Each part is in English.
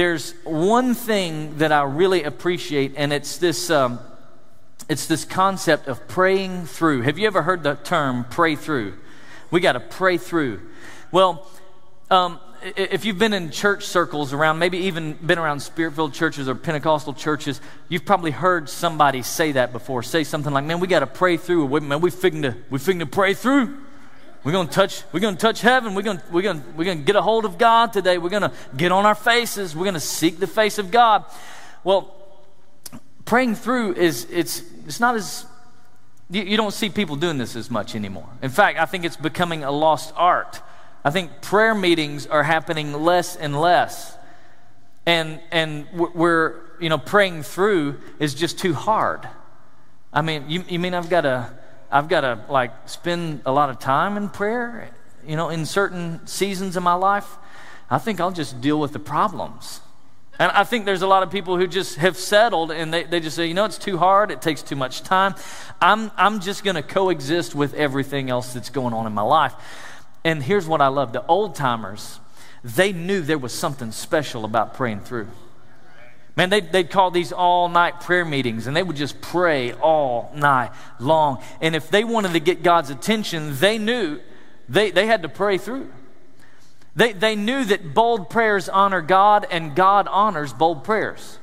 there's one thing that I really appreciate, and it's this, um, it's this concept of praying through. Have you ever heard the term pray through? We got to pray through. Well, um, if you've been in church circles around, maybe even been around spirit filled churches or Pentecostal churches, you've probably heard somebody say that before. Say something like, man, we got to pray through. Man, we figuring to, we figuring to pray through. We're gonna touch, we're gonna touch heaven. We're gonna, we're gonna, we're gonna get a hold of God today. We're gonna get on our faces. We're gonna seek the face of God. Well, praying through is it's it's not as you, you don't see people doing this as much anymore. In fact, I think it's becoming a lost art. I think prayer meetings are happening less and less. And, and we're, you know, praying through is just too hard. I mean, you, you mean I've got to, I've got to like spend a lot of time in prayer, you know, in certain seasons of my life? I think I'll just deal with the problems. And I think there's a lot of people who just have settled and they, they just say, you know, it's too hard, it takes too much time. I'm, I'm just going to coexist with everything else that's going on in my life. And here's what I love the old timers, they knew there was something special about praying through. Man, they'd, they'd call these all night prayer meetings and they would just pray all night long. And if they wanted to get God's attention, they knew they, they had to pray through. They, they knew that bold prayers honor God and God honors bold prayers.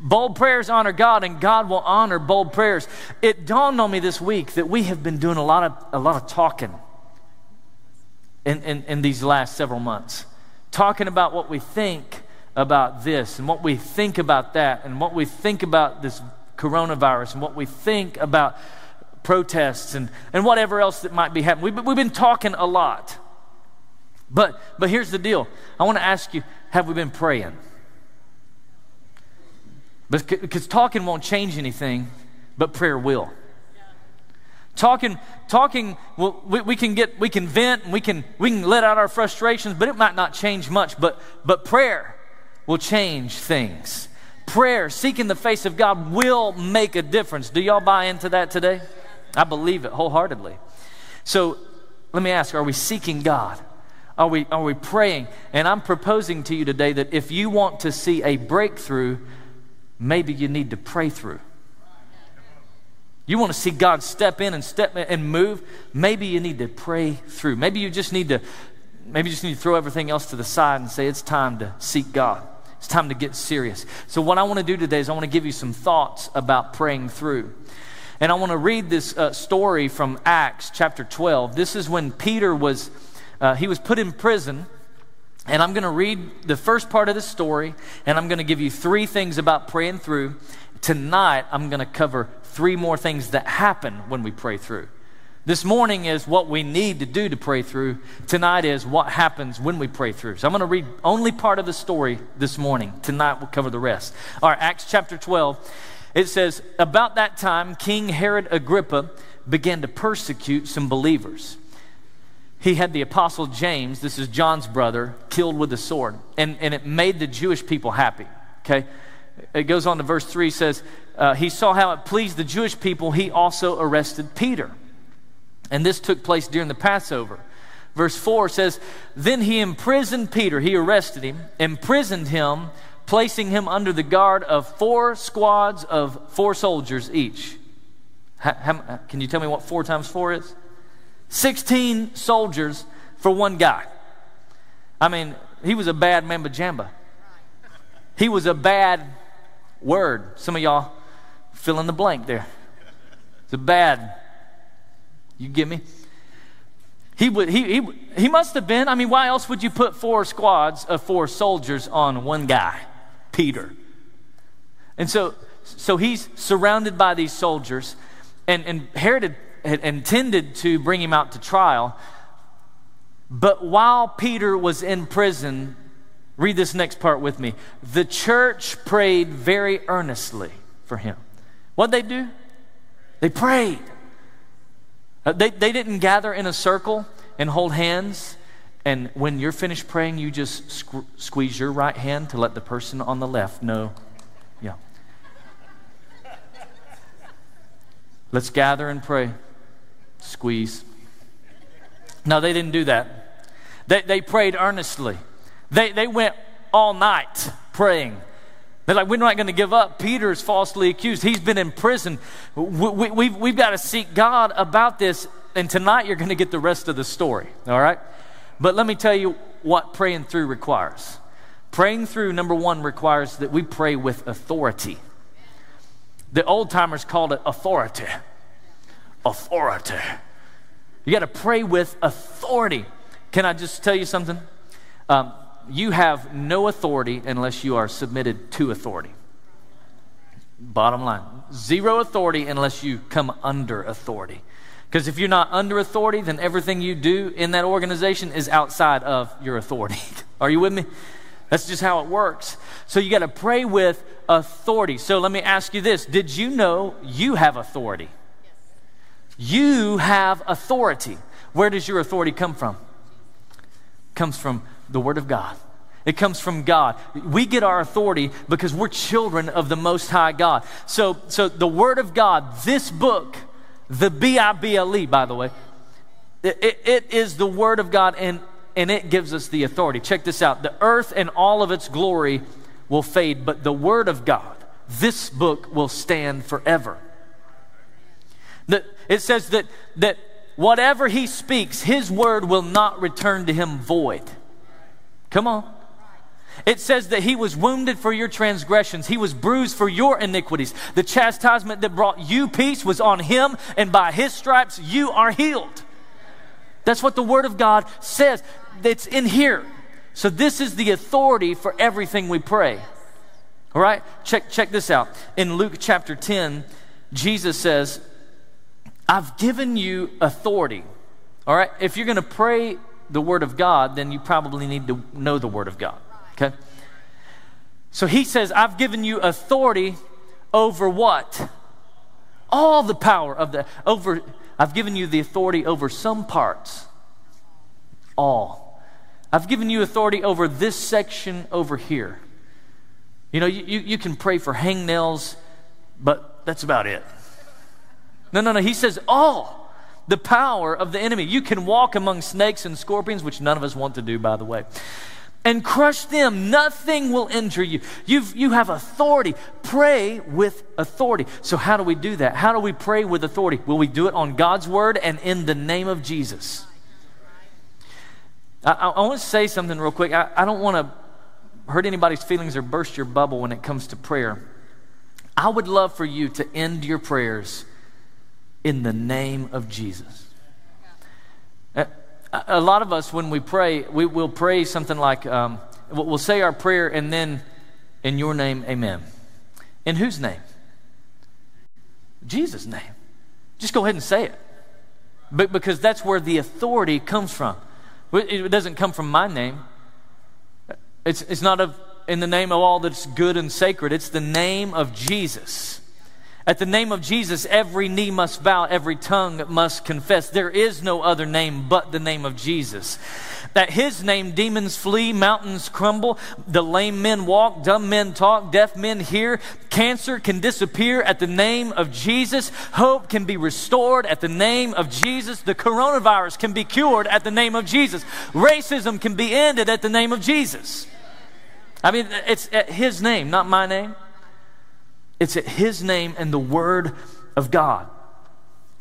Bold prayers honor God, and God will honor bold prayers. It dawned on me this week that we have been doing a lot of, a lot of talking in, in, in these last several months, talking about what we think about this, and what we think about that, and what we think about this coronavirus, and what we think about protests, and, and whatever else that might be happening. We've, we've been talking a lot. But, but here's the deal I want to ask you have we been praying? Because talking won't change anything, but prayer will. Talking, talking, well, we, we, can get, we can vent, and we can, we can let out our frustrations, but it might not change much. But, but prayer will change things. Prayer, seeking the face of God, will make a difference. Do y'all buy into that today? I believe it wholeheartedly. So let me ask: Are we seeking God? Are we, are we praying? And I'm proposing to you today that if you want to see a breakthrough, maybe you need to pray through. You want to see God step in and step and move, maybe you need to pray through. Maybe you just need to maybe you just need to throw everything else to the side and say it's time to seek God. It's time to get serious. So what I want to do today is I want to give you some thoughts about praying through. And I want to read this uh, story from Acts chapter 12. This is when Peter was uh, he was put in prison and I'm going to read the first part of the story, and I'm going to give you three things about praying through. Tonight, I'm going to cover three more things that happen when we pray through. This morning is what we need to do to pray through. Tonight is what happens when we pray through. So I'm going to read only part of the story this morning. Tonight we'll cover the rest. All right, Acts chapter 12. It says, About that time, King Herod Agrippa began to persecute some believers he had the apostle James, this is John's brother, killed with a sword. And, and it made the Jewish people happy. Okay? It goes on to verse 3 says, uh, He saw how it pleased the Jewish people, he also arrested Peter. And this took place during the Passover. Verse 4 says, Then he imprisoned Peter, he arrested him, imprisoned him, placing him under the guard of four squads of four soldiers each. How, how, uh, can you tell me what four times four is? 16 soldiers for one guy. I mean, he was a bad mamba jamba. He was a bad word. Some of y'all fill in the blank there. It's a bad. You get me? He, would, he, he, he must have been. I mean, why else would you put four squads of four soldiers on one guy, Peter? And so, so he's surrounded by these soldiers, and, and Herod had intended to bring him out to trial. But while Peter was in prison, read this next part with me. The church prayed very earnestly for him. What'd they do? They prayed. Uh, they, they didn't gather in a circle and hold hands. And when you're finished praying, you just squ- squeeze your right hand to let the person on the left know. Yeah. Let's gather and pray squeeze. No, they didn't do that. They, they prayed earnestly. They, they went all night praying. They're like, we're not going to give up. Peter's falsely accused. He's been in prison. We, we, we've, we've got to seek God about this. And tonight you're going to get the rest of the story, all right? But let me tell you what praying through requires. Praying through, number one, requires that we pray with authority. The old timers called it authority. Authority. You got to pray with authority. Can I just tell you something? Um, you have no authority unless you are submitted to authority. Bottom line zero authority unless you come under authority. Because if you're not under authority, then everything you do in that organization is outside of your authority. Are you with me? That's just how it works. So you got to pray with authority. So let me ask you this Did you know you have authority? You have authority. Where does your authority come from? Comes from the Word of God. It comes from God. We get our authority because we're children of the Most High God. So, so the Word of God, this book, the B I B L E, by the way, it, it, is the Word of God and, and it gives us the authority. Check this out the earth and all of its glory will fade, but the Word of God, this book, will stand forever. The, it says that, that whatever He speaks, His Word will not return to Him void. Come on. It says that he was wounded for your transgressions, he was bruised for your iniquities. The chastisement that brought you peace was on him, and by his stripes you are healed. That's what the Word of God says. It's in here. So, this is the authority for everything we pray. All right? Check, check this out. In Luke chapter 10, Jesus says, I've given you authority. All right? If you're going to pray the Word of God, then you probably need to know the Word of God. Okay? So he says, I've given you authority over what? All the power of the, over, I've given you the authority over some parts. All. I've given you authority over this section over here. You know, you, you, you can pray for hangnails, but that's about it. No, no, no. He says all the power of the enemy. You can walk among snakes and scorpions, which none of us want to do, by the way, and crush them. Nothing will injure you. You've, you have authority. Pray with authority. So, how do we do that? How do we pray with authority? Will we do it on God's word and in the name of Jesus? I, I, want to say something real quick. I, I don't want to hurt anybody's feelings or burst your bubble when it comes to prayer. I would love for you to end your prayers in the name of Jesus. A lot of us, when we pray, we will pray something like, um, we'll say our prayer and then, in your name, amen. In whose name? Jesus' name. Just go ahead and say it. But because that's where the authority comes from. It doesn't come from my name. It's, it's not of, in the name of all that's good and sacred. It's the name of Jesus. At the name of Jesus, every knee must bow, every tongue must confess. There is no other name but the name of Jesus. That his name, demons flee, mountains crumble, the lame men walk, dumb men talk, deaf men hear, cancer can disappear at the name of Jesus, hope can be restored at the name of Jesus, the coronavirus can be cured at the name of Jesus, racism can be ended at the name of Jesus. I mean, it's at his name, not my name. It's at His name and the Word of God.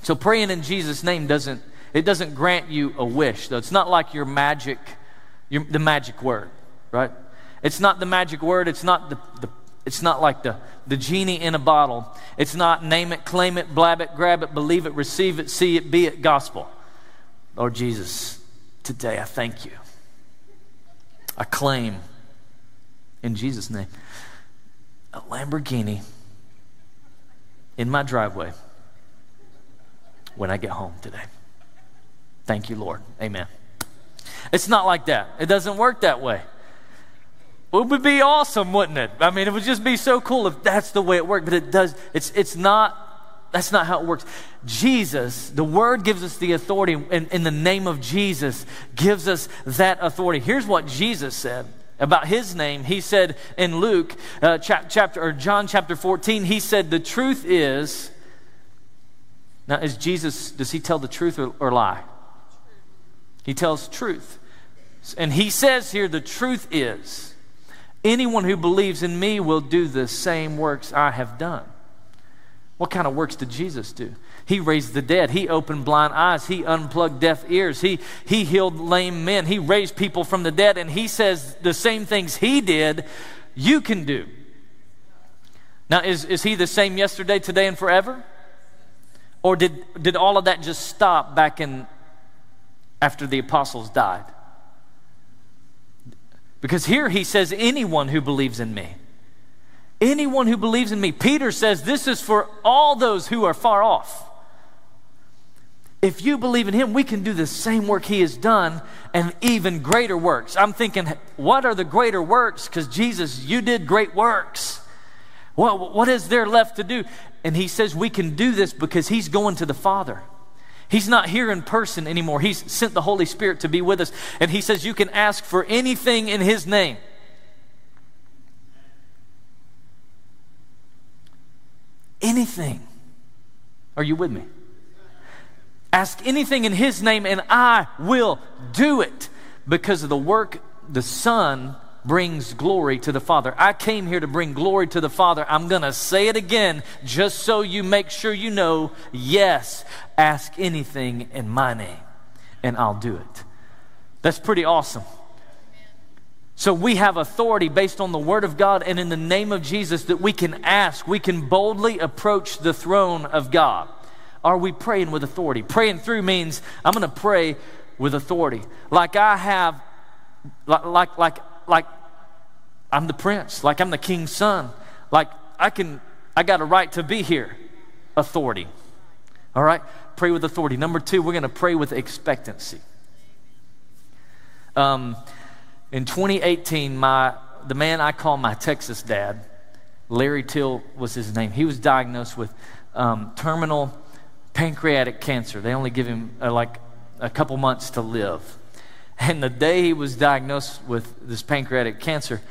So praying in Jesus' name doesn't it doesn't grant you a wish though. It's not like your magic, your, the magic word, right? It's not the magic word. It's not the, the it's not like the, the genie in a bottle. It's not name it, claim it, blab it, grab it, believe it, receive it, see it, be it gospel. Lord Jesus, today I thank you. I claim in Jesus' name a Lamborghini in my driveway when I get home today. Thank you, Lord. Amen. It's not like that. It doesn't work that way. It would be awesome, wouldn't it? I mean, it would just be so cool if that's the way it worked, but it does. It's, it's not, that's not how it works. Jesus, the Word gives us the authority, in, in the name of Jesus, gives us that authority. Here's what Jesus said about his name, he said in Luke uh, chapter or John chapter 14, he said, The truth is. Now, is Jesus, does he tell the truth or, or lie? He tells truth. And he says here, the truth is Anyone who believes in me will do the same works I have done. What kind of works did Jesus do? He raised the dead. He opened blind eyes. He unplugged deaf ears. He, he healed lame men. He raised people from the dead. And he says the same things he did, you can do. Now, is, is he the same yesterday, today, and forever? Or did, did all of that just stop back in after the apostles died? Because here he says, anyone who believes in me. Anyone who believes in me. Peter says, this is for all those who are far off. If you believe in him, we can do the same work he has done and even greater works. I'm thinking, what are the greater works? Because Jesus, you did great works. What, what is there left to do? And he says we can do this because he's going to the Father. He's not here in person anymore. He's sent the Holy Spirit to be with us. And he says you can ask for anything in his name. Anything. Are you with me? Ask anything in his name and I will do it because of the work the Son brings glory to the Father. I came here to bring glory to the Father. I'm going to say it again just so you make sure you know yes, ask anything in my name and I'll do it. That's pretty awesome. So we have authority based on the Word of God and in the name of Jesus that we can ask, we can boldly approach the throne of God. Are we praying with authority? Praying through means I'm going to pray with authority. Like I have, like, like, like, like I'm the prince, like I'm the king's son, like I can, I got a right to be here. Authority. All right? Pray with authority. Number two, we're going to pray with expectancy. Um, in 2018, my, the man I call my Texas dad, Larry Till was his name, he was diagnosed with um, terminal pancreatic cancer. They only give him uh, like a couple months to live. And the day he was diagnosed with this pancreatic cancer,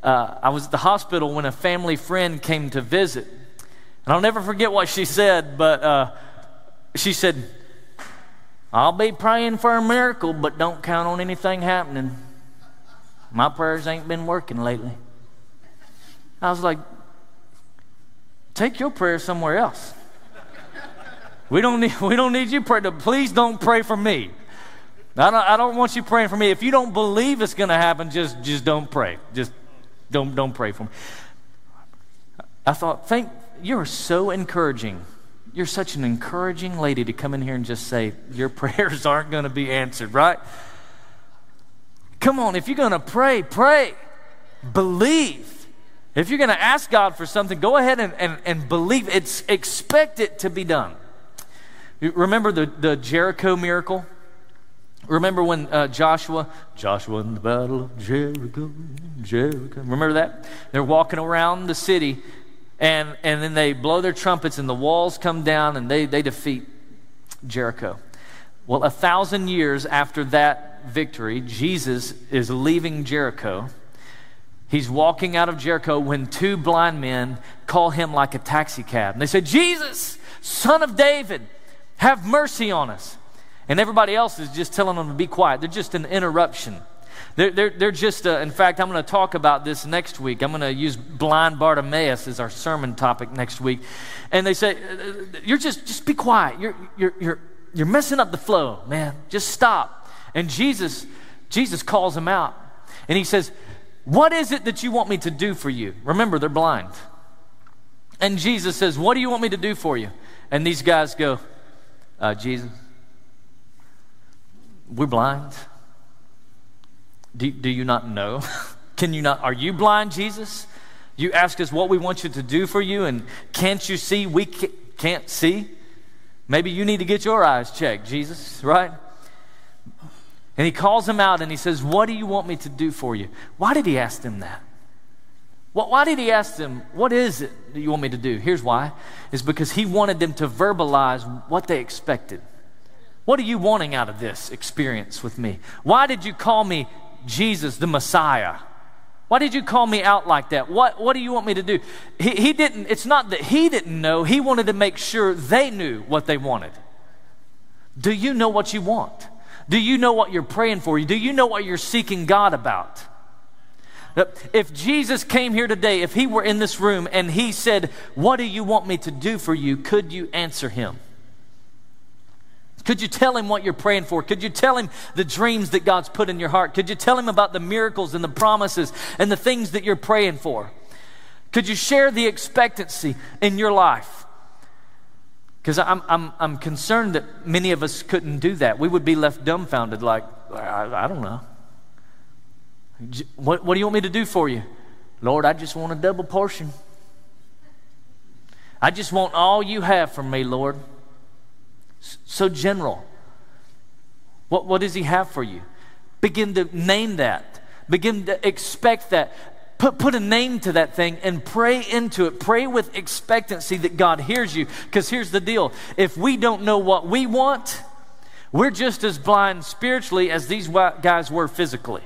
uh, I was at the hospital when a family friend came to visit. And I'll never forget what she said, but uh, she said, I'll be praying for a miracle, but don't count on anything happening. My prayers ain't been working lately. I was like, take your prayer somewhere else. We don't need, we don't need you pray. To, please don't pray for me. I don't, I don't want you praying for me. If you don't believe it's going to happen, just, just don't pray. Just don't, don't pray for me. I thought, thank, you're so encouraging. You're such an encouraging lady to come in here and just say, your prayers aren't going to be answered, right? Come on, if you're going to pray, pray. Believe. If you're going to ask God for something, go ahead and, and, and believe. It's expect it to be done. Remember the, the Jericho miracle? Remember when uh, Joshua, Joshua in the battle of Jericho, Jericho. Remember that? They're walking around the city and, and then they blow their trumpets and the walls come down and they, they defeat Jericho. Well, a thousand years after that victory, Jesus is leaving Jericho. He's walking out of Jericho when two blind men call him like a taxi cab. And they say, Jesus, son of David, have mercy on us. And everybody else is just telling them to be quiet. They're just an interruption. They're, they're, they're just, uh, in fact, I'm going to talk about this next week. I'm going to use blind Bartimaeus as our sermon topic next week. And they say, uh, You're just, just be quiet. You're, you're, you're, you're messing up the flow, man. Just stop. And Jesus, Jesus calls him out. And he says, What is it that you want me to do for you? Remember, they're blind. And Jesus says, What do you want me to do for you? And these guys go, uh, Jesus, we're blind. Do, do you not know? Can you not? Are you blind, Jesus? You ask us what we want you to do for you, and can't you see we can't see? Maybe you need to get your eyes checked, Jesus, right? And he calls him out and he says, What do you want me to do for you? Why did he ask them that? Why did he ask them, What is it that you want me to do? Here's why. It's because he wanted them to verbalize what they expected. What are you wanting out of this experience with me? Why did you call me Jesus, the Messiah? Why did you call me out like that? What, what do you want me to do? He, he didn't, it's not that he didn't know, he wanted to make sure they knew what they wanted. Do you know what you want? Do you know what you're praying for? Do you know what you're seeking God about? If Jesus came here today, if he were in this room and he said, What do you want me to do for you? Could you answer him? Could you tell him what you're praying for? Could you tell him the dreams that God's put in your heart? Could you tell him about the miracles and the promises and the things that you're praying for? Could you share the expectancy in your life? Because I'm, I'm, I'm concerned that many of us couldn't do that. We would be left dumbfounded, like, I, I don't know. What, what do you want me to do for you? Lord, I just want a double portion. I just want all you have from me, Lord. So general. What, what does He have for you? Begin to name that. Begin to expect that. Put, put a name to that thing and pray into it. Pray with expectancy that God hears you. Because here's the deal if we don't know what we want, we're just as blind spiritually as these guys were physically.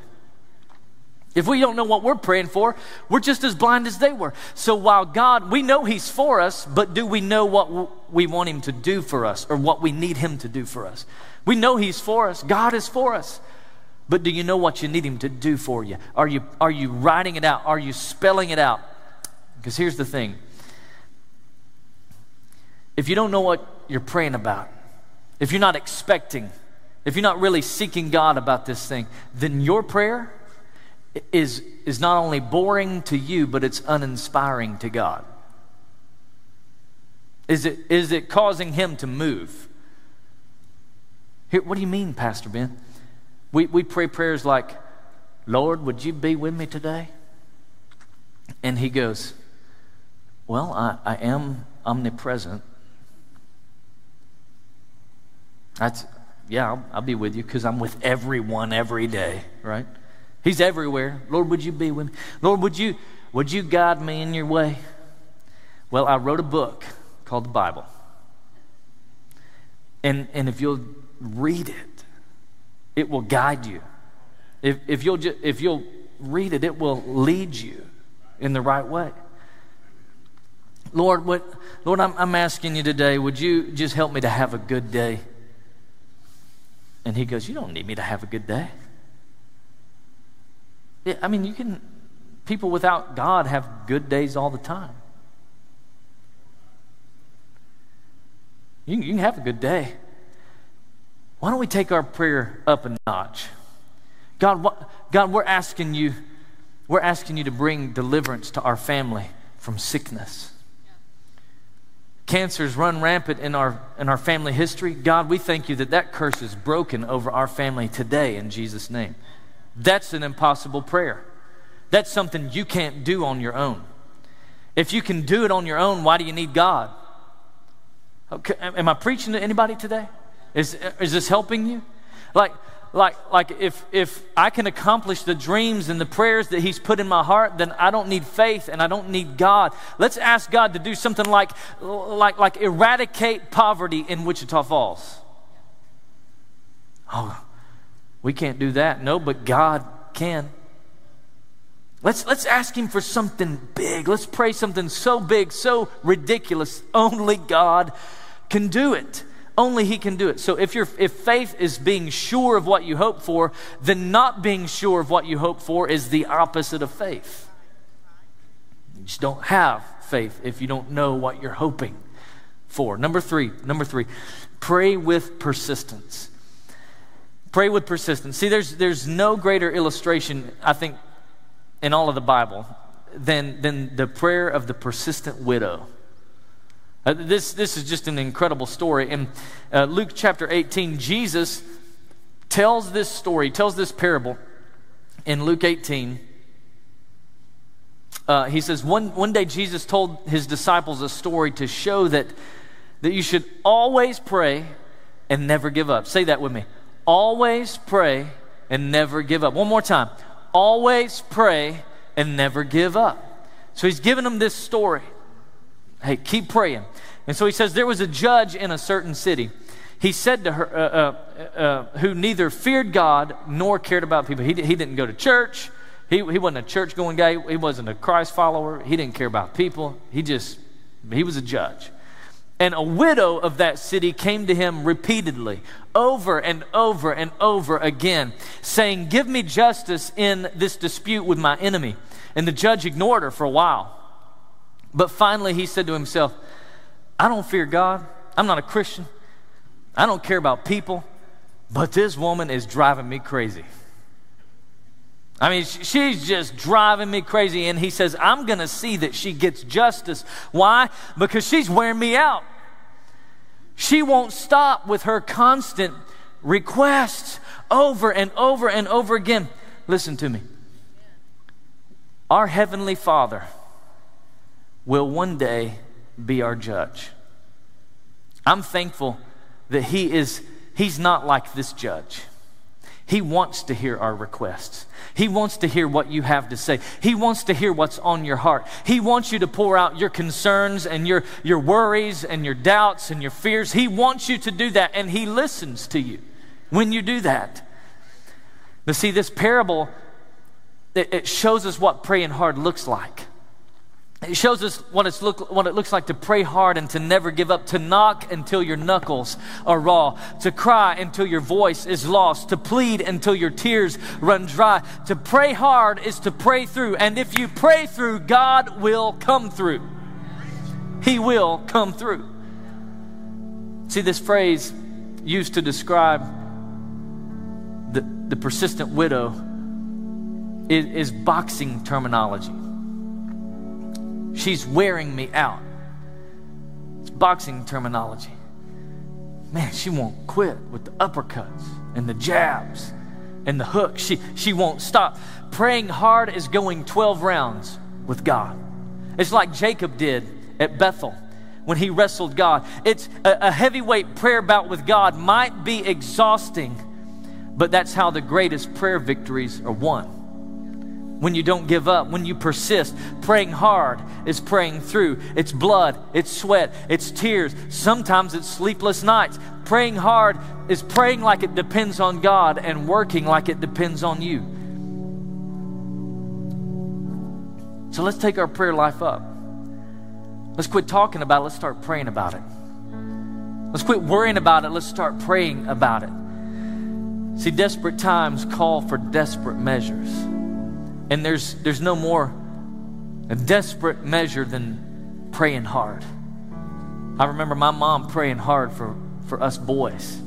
If we don't know what we're praying for, we're just as blind as they were. So while God, we know He's for us, but do we know what we want Him to do for us or what we need Him to do for us? We know He's for us, God is for us. But do you know what you need Him to do for you? Are you, are you writing it out? Are you spelling it out? Because here's the thing if you don't know what you're praying about, if you're not expecting, if you're not really seeking God about this thing, then your prayer is, is not only boring to you, but it's uninspiring to God? Is it, is it causing him to move? Here, what do you mean, Pastor Ben? We, we pray prayers like, Lord, would you be with me today? And he goes, Well, I, I am omnipresent. That's, yeah, I'll, I'll be with you because I'm with everyone every day, right? He's everywhere. Lord, would you be with me? Lord, would you, would you guide me in your way? Well, I wrote a book called the Bible. And, and if you'll read it, it will guide you. If, if, you'll ju- if you'll read it, it will lead you in the right way. Lord, what, Lord, I'm, I'm asking you today, would you just help me to have a good day? And he goes, You don't need me to have a good day. I mean, you can, people without God have good days all the time. You can, you can have a good day. Why don't we take our prayer up a notch? God, what, God, we're asking you, we're asking you to bring deliverance to our family from sickness. Cancers run rampant in our, in our family history. God, we thank you that that curse is broken over our family today in Jesus' name. That's an impossible prayer. That's something you can't do on your own. If you can do it on your own, why do you need God? Okay, am I preaching to anybody today? Is, is this helping you? Like, like, like if, if I can accomplish the dreams and the prayers that He's put in my heart, then I don't need faith and I don't need God. Let's ask God to do something like, like, like eradicate poverty in Wichita Falls. Oh, we can't do that. No, but God can. Let's, let's ask Him for something big. Let's pray something so big, so ridiculous. Only God can do it. Only He can do it. So if, you if faith is being sure of what you hope for, then not being sure of what you hope for is the opposite of faith. You just don't have faith if you don't know what you're hoping for. Number three, number three, pray with persistence. Pray with persistence. See, there's, there's no greater illustration, I think, in all of the Bible than, than the prayer of the persistent widow. Uh, this, this is just an incredible story. In uh, Luke chapter 18, Jesus tells this story, tells this parable in Luke 18. Uh, he says, one, one day Jesus told his disciples a story to show that, that you should always pray and never give up. Say that with me Always pray and never give up. One more time. Always pray and never give up. So he's giving them this story. Hey, keep praying. And so he says there was a judge in a certain city. He said to her, uh, uh, uh, who neither feared God nor cared about people. He, he didn't go to church. He, he wasn't a church going guy. He wasn't a Christ follower. He didn't care about people. He just, he was a judge. And a widow of that city came to him repeatedly, over and over and over again, saying, Give me justice in this dispute with my enemy. And the judge ignored her for a while. But finally, he said to himself, I don't fear God. I'm not a Christian. I don't care about people. But this woman is driving me crazy. I mean, she's just driving me crazy. And he says, I'm going to see that she gets justice. Why? Because she's wearing me out. She won't stop with her constant requests over and over and over again. Listen to me. Our Heavenly Father will one day be our judge. I'm thankful that He is, He's not like this judge. He wants to hear our requests. He wants to hear what you have to say. He wants to hear what's on your heart. He wants you to pour out your concerns and your, your worries and your doubts and your fears. He wants you to do that, and He listens to you when you do that. But see, this parable, it, it shows us what praying hard looks like. It shows us what, it's look, what it looks like to pray hard and to never give up, to knock until your knuckles are raw, to cry until your voice is lost, to plead until your tears run dry. To pray hard is to pray through. And if you pray through, God will come through. He will come through. See, this phrase used to describe the, the persistent widow is, is boxing terminology. She's wearing me out. It's boxing terminology. Man, she won't quit with the uppercuts and the jabs and the hooks. She, she won't stop. Praying hard is going 12 rounds with God. It's like Jacob did at Bethel when he wrestled God. It's a, a heavyweight prayer bout with God might be exhausting, but that's how the greatest prayer victories are won when you don't give up, when you persist. Praying hard is praying through. It's blood, it's sweat, it's tears. Sometimes it's sleepless nights. Praying hard is praying like it depends on God and working like it depends on you. So let's take our prayer life up. Let's quit talking about it. Let's start praying about it. Let's quit worrying about it. Let's start praying about it. See, desperate times call for desperate measures. And there's, there's no more desperate measure than praying hard. I remember my mom praying hard for, for us boys,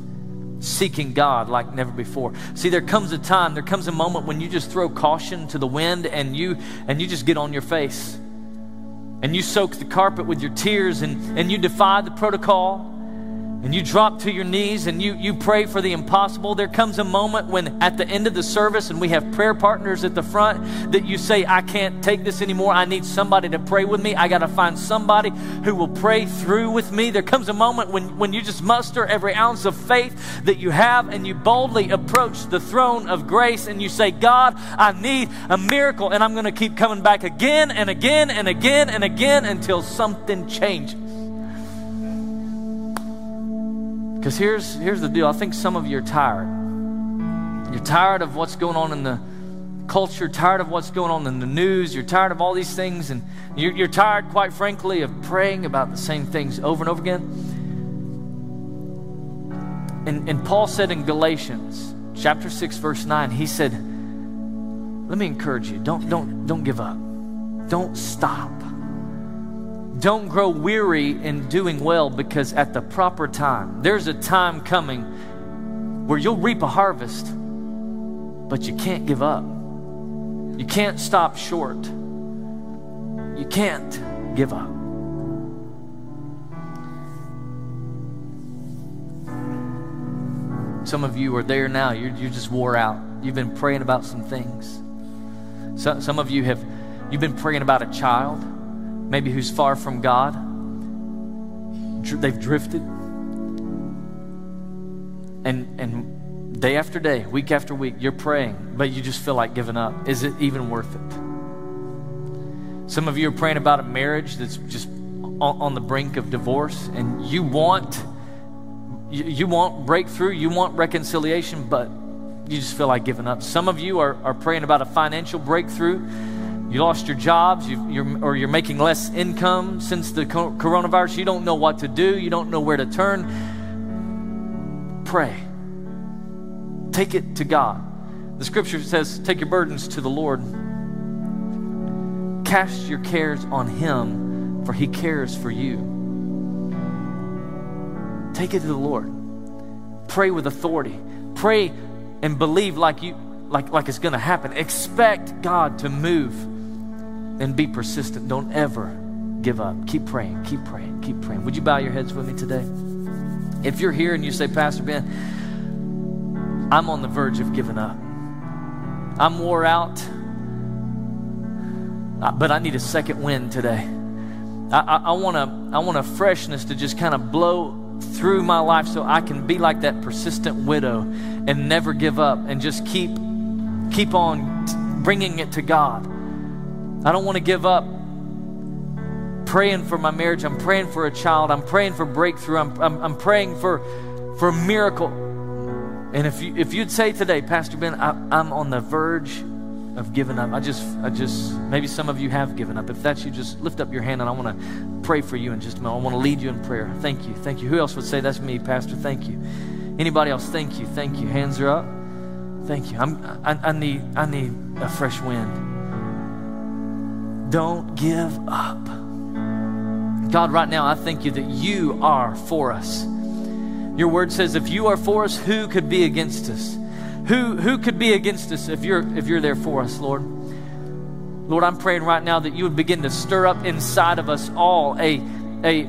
seeking God like never before. See, there comes a time, there comes a moment when you just throw caution to the wind and you and you just get on your face. And you soak the carpet with your tears and, and you defy the protocol and you drop to your knees and you, you pray for the impossible, there comes a moment when at the end of the service and we have prayer partners at the front that you say, I can't take this anymore. I need somebody to pray with me. I got to find somebody who will pray through with me. There comes a moment when, when you just muster every ounce of faith that you have and you boldly approach the throne of grace and you say, God, I need a miracle. And I'm going to keep coming back again and again and again and again until something changes. Because here's, here's the deal I think some of you are tired. You're tired of what's going on in the culture, tired of what's going on in the news, you're tired of all these things, and you're, you're tired, quite frankly, of praying about the same things over and over again. And, and Paul said in Galatians chapter 6, verse 9, he said, Let me encourage you, don't, don't, don't give up, don't stop. Don't grow weary in doing well because at the proper time, there's a time coming where you'll reap a harvest, but you can't give up. You can't stop short. You can't give up. Some of you are there now. You're, you're just wore out. You've been praying about some things. So, some of you have you've been praying about a child maybe who's far from God. They've drifted. And, and day after day, week after week, you're praying, but you just feel like giving up. Is it even worth it? Some of you are praying about a marriage that's just on, the brink of divorce, and you want you want breakthrough, you want reconciliation, but you just feel like giving up. Some of you are, are praying about a financial breakthrough you lost your jobs, you're, or you're making less income since the coronavirus. You don't know what to do, you don't know where to turn. Pray. Take it to God. The scripture says, Take your burdens to the Lord. Cast your cares on Him, for He cares for you. Take it to the Lord. Pray with authority. Pray and believe like you like, like it's going to happen. Expect God to move and be persistent. Don't ever give up. Keep praying, keep praying, keep praying. Would you bow your heads with me today? If you're here and you say, Pastor Ben, I'm on the verge of giving up. I'm wore out, uh, but I need a second wind today. I, I, I, want, a, I want a freshness to just kind of blow through my life so I can be like that persistent widow and never give up and just keep, keep on bringing it to God. I don't want to give up praying for my marriage. I'm praying for a child. I'm praying for breakthrough. I'm, I'm, I'm praying for, for a miracle. And if you if you'd say today, Pastor Ben, I, I'm on the verge of giving up. I just I just maybe some of you have given up. If that's you, just lift up your hand and I want to pray for you in just a moment. I want to lead you in prayer. Thank you. Thank you. Who else would say that's me, Pastor? Thank you. Anybody else? Thank you. Thank you. Hands are up. Thank you. I'm I, I need I need a fresh wind. Don't give up. God, right now I thank you that you are for us. Your word says, if you are for us, who could be against us? Who, who could be against us if you're, if you're there for us, Lord? Lord, I'm praying right now that you would begin to stir up inside of us all a, a,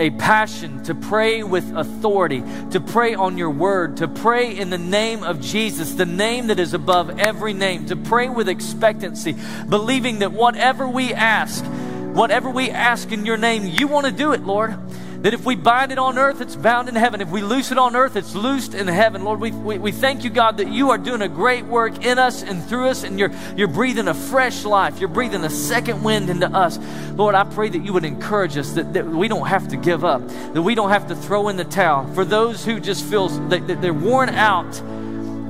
a passion to pray with authority, to pray on your word, to pray in the name of Jesus, the name that is above every name, to pray with expectancy, believing that whatever we ask, whatever we ask in your name, you want to do it, Lord. That if we bind it on earth, it's bound in heaven. If we loose it on earth, it's loosed in heaven. Lord, we, we, we thank you, God, that you are doing a great work in us and through us, and you're, you're breathing a fresh life. You're breathing a second wind into us. Lord, I pray that you would encourage us, that, that we don't have to give up, that we don't have to throw in the towel. For those who just feel that, that they're worn out,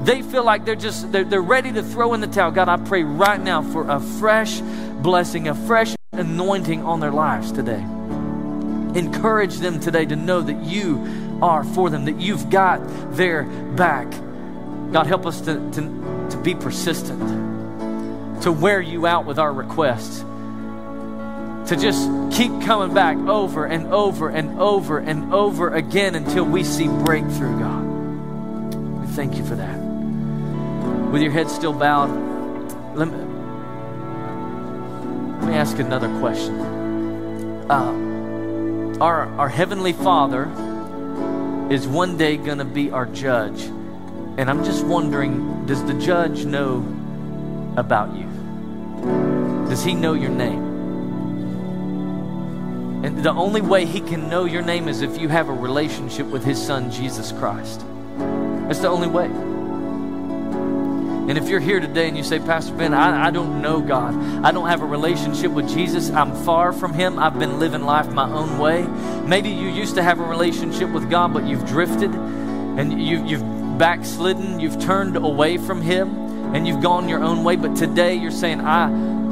they feel like they're just they're, they're ready to throw in the towel. God, I pray right now for a fresh blessing, a fresh anointing on their lives today encourage them today to know that you are for them, that you've got their back. God, help us to, to, to be persistent, to wear you out with our requests, to just keep coming back over and over and over and over again until we see breakthrough, God. We thank you for that. With your head still bowed, let me, let me ask another question. Uh, our, our Heavenly Father is one day going to be our judge. And I'm just wondering does the judge know about you? Does he know your name? And the only way he can know your name is if you have a relationship with his son, Jesus Christ. That's the only way. And if you're here today and you say, Pastor Ben, I, I don't know God, I don't have a relationship with Jesus, I'm far from Him, I've been living life my own way. Maybe you used to have a relationship with God, but you've drifted and you, you've backslidden, you've turned away from Him, and you've gone your own way. But today you're saying, I,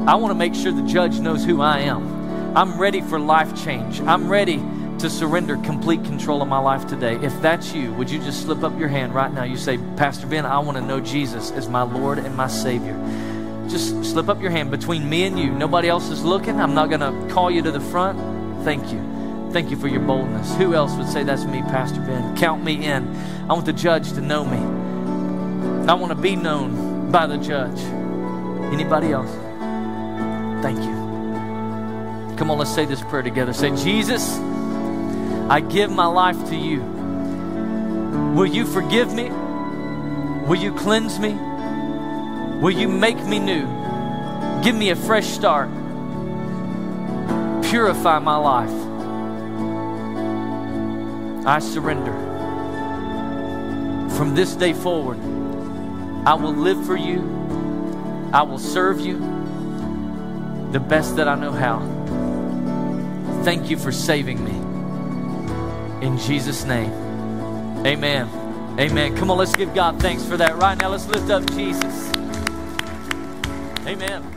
I want to make sure the judge knows who I am. I'm ready for life change. I'm ready to surrender complete control of my life today. If that's you, would you just slip up your hand right now? You say, Pastor Ben, I want to know Jesus as my Lord and my Savior. Just slip up your hand between me and you. Nobody else is looking. I'm not going to call you to the front. Thank you. Thank you for your boldness. Who else would say, That's me, Pastor Ben? Count me in. I want the judge to know me. I want to be known by the judge. Anybody else? Thank you. Come on, let's say this prayer together. Say, Jesus, I give my life to you. Will you forgive me? Will you cleanse me? Will you make me new? Give me a fresh start. Purify my life. I surrender. From this day forward, I will live for you. I will serve you the best that I know how. Thank you for saving me. In Jesus' name. Amen. Amen. Come on, let's give God thanks for that. Right now, let's lift up Jesus. Amen.